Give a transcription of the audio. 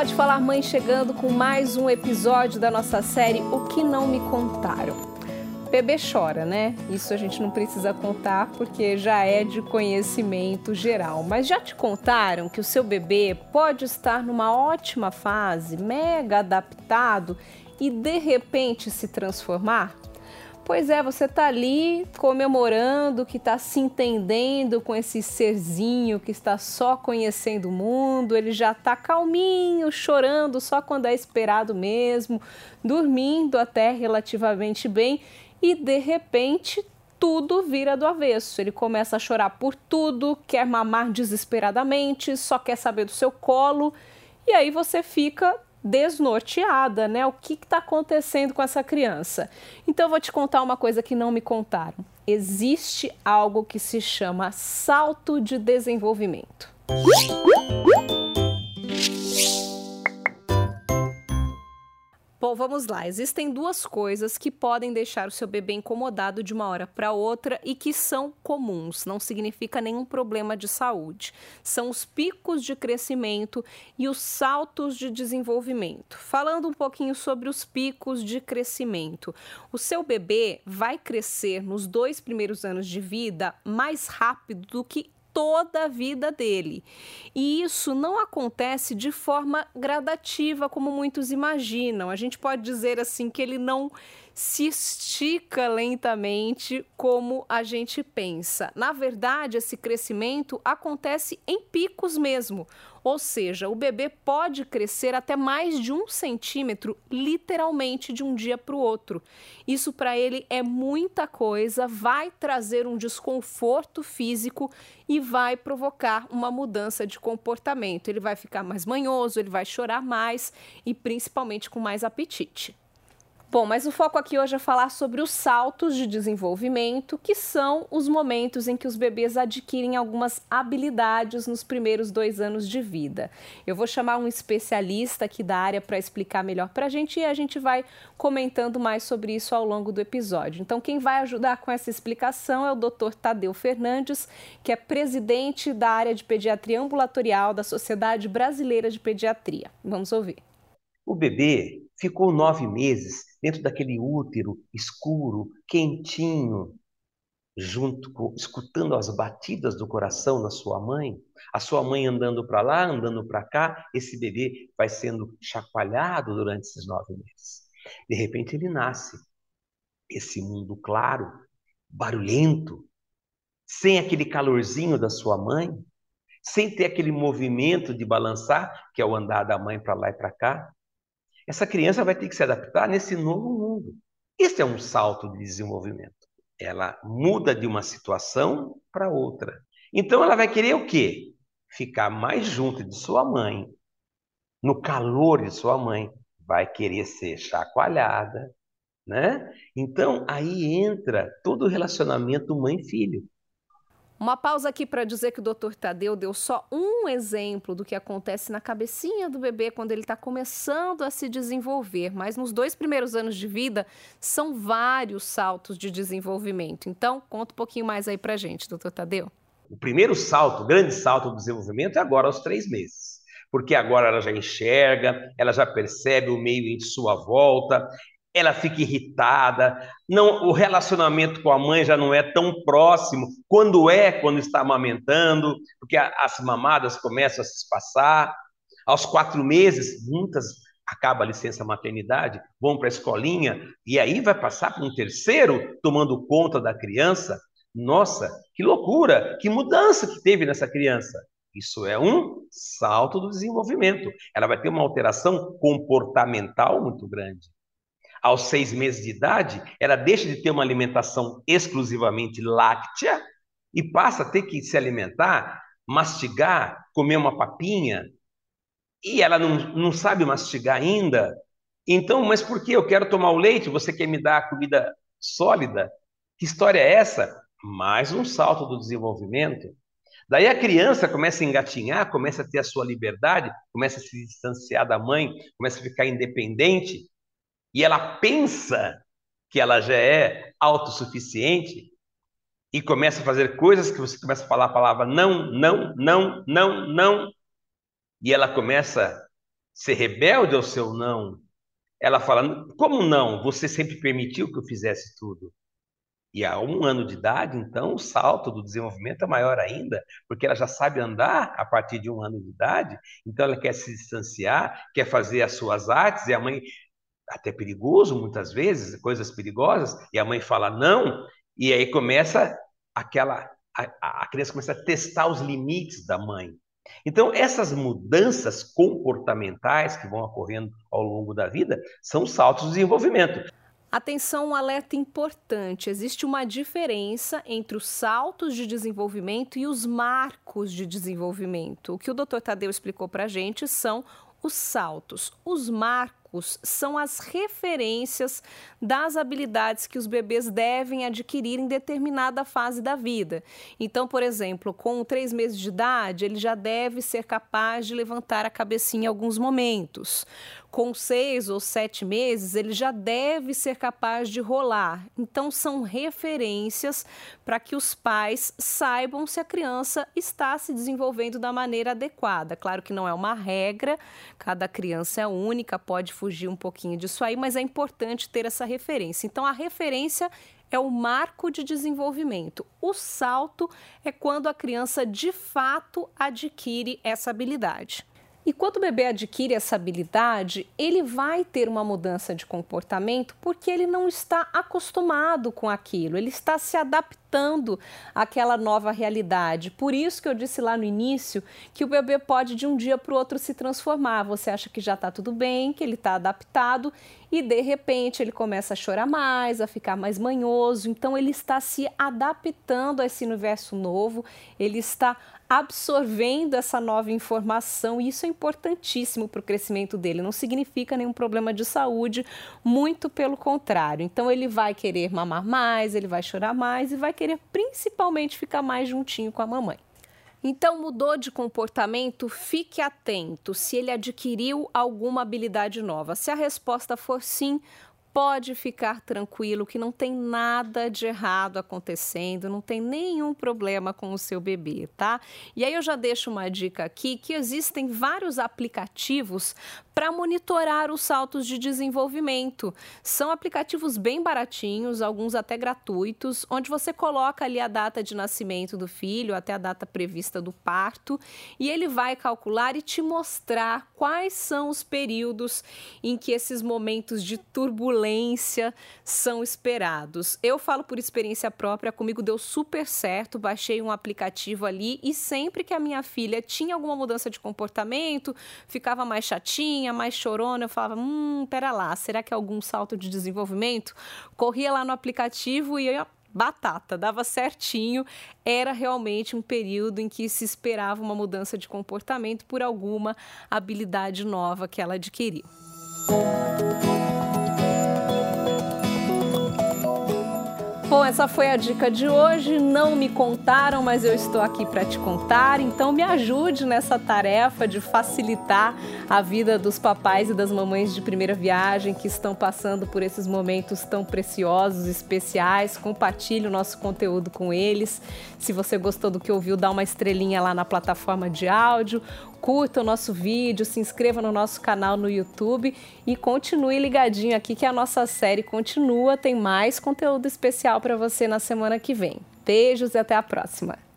Pode Falar Mãe chegando com mais um episódio da nossa série O que Não Me Contaram. Bebê chora, né? Isso a gente não precisa contar porque já é de conhecimento geral. Mas já te contaram que o seu bebê pode estar numa ótima fase, mega adaptado e de repente se transformar? Pois é, você tá ali comemorando que está se entendendo com esse serzinho que está só conhecendo o mundo, ele já está calminho, chorando só quando é esperado mesmo, dormindo até relativamente bem. E de repente tudo vira do avesso. Ele começa a chorar por tudo, quer mamar desesperadamente, só quer saber do seu colo. E aí você fica desnorteada, né? O que está acontecendo com essa criança? Então eu vou te contar uma coisa que não me contaram. Existe algo que se chama salto de desenvolvimento. Bom, vamos lá. Existem duas coisas que podem deixar o seu bebê incomodado de uma hora para outra e que são comuns, não significa nenhum problema de saúde. São os picos de crescimento e os saltos de desenvolvimento. Falando um pouquinho sobre os picos de crescimento. O seu bebê vai crescer nos dois primeiros anos de vida mais rápido do que toda a vida dele. E isso não acontece de forma gradativa, como muitos imaginam. A gente pode dizer assim que ele não se estica lentamente como a gente pensa. Na verdade, esse crescimento acontece em picos mesmo. Ou seja, o bebê pode crescer até mais de um centímetro, literalmente de um dia para o outro. Isso para ele é muita coisa, vai trazer um desconforto físico e vai provocar uma mudança de comportamento. Ele vai ficar mais manhoso, ele vai chorar mais e principalmente com mais apetite. Bom, mas o foco aqui hoje é falar sobre os saltos de desenvolvimento, que são os momentos em que os bebês adquirem algumas habilidades nos primeiros dois anos de vida. Eu vou chamar um especialista aqui da área para explicar melhor para a gente e a gente vai comentando mais sobre isso ao longo do episódio. Então, quem vai ajudar com essa explicação é o Dr. Tadeu Fernandes, que é presidente da área de pediatria ambulatorial da Sociedade Brasileira de Pediatria. Vamos ouvir. O bebê ficou nove meses dentro daquele útero escuro, quentinho, junto com, escutando as batidas do coração da sua mãe, a sua mãe andando para lá, andando para cá, esse bebê vai sendo chacoalhado durante esses nove meses. De repente ele nasce, esse mundo claro, barulhento, sem aquele calorzinho da sua mãe, sem ter aquele movimento de balançar, que é o andar da mãe para lá e para cá, essa criança vai ter que se adaptar nesse novo mundo. Esse é um salto de desenvolvimento. Ela muda de uma situação para outra. Então ela vai querer o quê? Ficar mais junto de sua mãe, no calor de sua mãe, vai querer ser chacoalhada, né? Então aí entra todo o relacionamento mãe-filho. Uma pausa aqui para dizer que o Dr. Tadeu deu só um exemplo do que acontece na cabecinha do bebê quando ele está começando a se desenvolver, mas nos dois primeiros anos de vida são vários saltos de desenvolvimento. Então, conta um pouquinho mais aí para gente, Dr. Tadeu. O primeiro salto, o grande salto do desenvolvimento é agora aos três meses porque agora ela já enxerga, ela já percebe o meio em sua volta, ela fica irritada, não, o relacionamento com a mãe já não é tão próximo, quando é, quando está amamentando, porque a, as mamadas começam a se espaçar, aos quatro meses, muitas acaba a licença maternidade, vão para a escolinha, e aí vai passar para um terceiro tomando conta da criança, nossa, que loucura, que mudança que teve nessa criança. Isso é um salto do desenvolvimento. Ela vai ter uma alteração comportamental muito grande aos seis meses de idade, ela deixa de ter uma alimentação exclusivamente láctea e passa a ter que se alimentar, mastigar, comer uma papinha, e ela não, não sabe mastigar ainda. Então, mas por que eu quero tomar o leite? Você quer me dar a comida sólida? Que história é essa? Mais um salto do desenvolvimento. Daí a criança começa a engatinhar, começa a ter a sua liberdade, começa a se distanciar da mãe, começa a ficar independente, e ela pensa que ela já é autossuficiente e começa a fazer coisas que você começa a falar a palavra não, não, não, não, não, e ela começa ser rebelde ao seu não. Ela fala: como não? Você sempre permitiu que eu fizesse tudo. E a um ano de idade, então, o salto do desenvolvimento é maior ainda, porque ela já sabe andar a partir de um ano de idade, então ela quer se distanciar, quer fazer as suas artes, e a mãe, até perigoso muitas vezes, coisas perigosas, e a mãe fala não, e aí começa aquela. A, a criança começa a testar os limites da mãe. Então, essas mudanças comportamentais que vão ocorrendo ao longo da vida são saltos de desenvolvimento. Atenção, um alerta importante: existe uma diferença entre os saltos de desenvolvimento e os marcos de desenvolvimento. O que o Dr. Tadeu explicou para a gente são os saltos. Os marcos são as referências das habilidades que os bebês devem adquirir em determinada fase da vida. Então, por exemplo, com três meses de idade, ele já deve ser capaz de levantar a cabecinha em alguns momentos com seis ou sete meses, ele já deve ser capaz de rolar. Então, são referências para que os pais saibam se a criança está se desenvolvendo da maneira adequada. Claro que não é uma regra, cada criança é única, pode fugir um pouquinho disso aí, mas é importante ter essa referência. Então, a referência é o marco de desenvolvimento. O salto é quando a criança de fato adquire essa habilidade. E quando o bebê adquire essa habilidade, ele vai ter uma mudança de comportamento porque ele não está acostumado com aquilo, ele está se adaptando àquela nova realidade. Por isso que eu disse lá no início que o bebê pode de um dia para o outro se transformar. Você acha que já está tudo bem, que ele está adaptado e de repente ele começa a chorar mais, a ficar mais manhoso. Então ele está se adaptando a esse universo novo, ele está absorvendo essa nova informação e isso é importantíssimo para o crescimento dele. Não significa nenhum problema de saúde, muito pelo contrário. Então ele vai querer mamar mais, ele vai chorar mais e vai querer principalmente ficar mais juntinho com a mamãe. Então, mudou de comportamento? Fique atento se ele adquiriu alguma habilidade nova. Se a resposta for sim, pode ficar tranquilo que não tem nada de errado acontecendo, não tem nenhum problema com o seu bebê, tá? E aí eu já deixo uma dica aqui que existem vários aplicativos para monitorar os saltos de desenvolvimento. São aplicativos bem baratinhos, alguns até gratuitos, onde você coloca ali a data de nascimento do filho, até a data prevista do parto, e ele vai calcular e te mostrar quais são os períodos em que esses momentos de turbulência são esperados. Eu falo por experiência própria, comigo deu super certo, baixei um aplicativo ali e sempre que a minha filha tinha alguma mudança de comportamento, ficava mais chatinha, mais chorona, eu falava, hum, pera lá, será que é algum salto de desenvolvimento? Corria lá no aplicativo e eu batata, dava certinho. Era realmente um período em que se esperava uma mudança de comportamento por alguma habilidade nova que ela adquiriu. Bom, essa foi a dica de hoje. Não me contaram, mas eu estou aqui para te contar. Então, me ajude nessa tarefa de facilitar a vida dos papais e das mamães de primeira viagem que estão passando por esses momentos tão preciosos, especiais. Compartilhe o nosso conteúdo com eles. Se você gostou do que ouviu, dá uma estrelinha lá na plataforma de áudio curta o nosso vídeo, se inscreva no nosso canal no YouTube e continue ligadinho aqui que a nossa série continua, tem mais conteúdo especial para você na semana que vem. Beijos e até a próxima.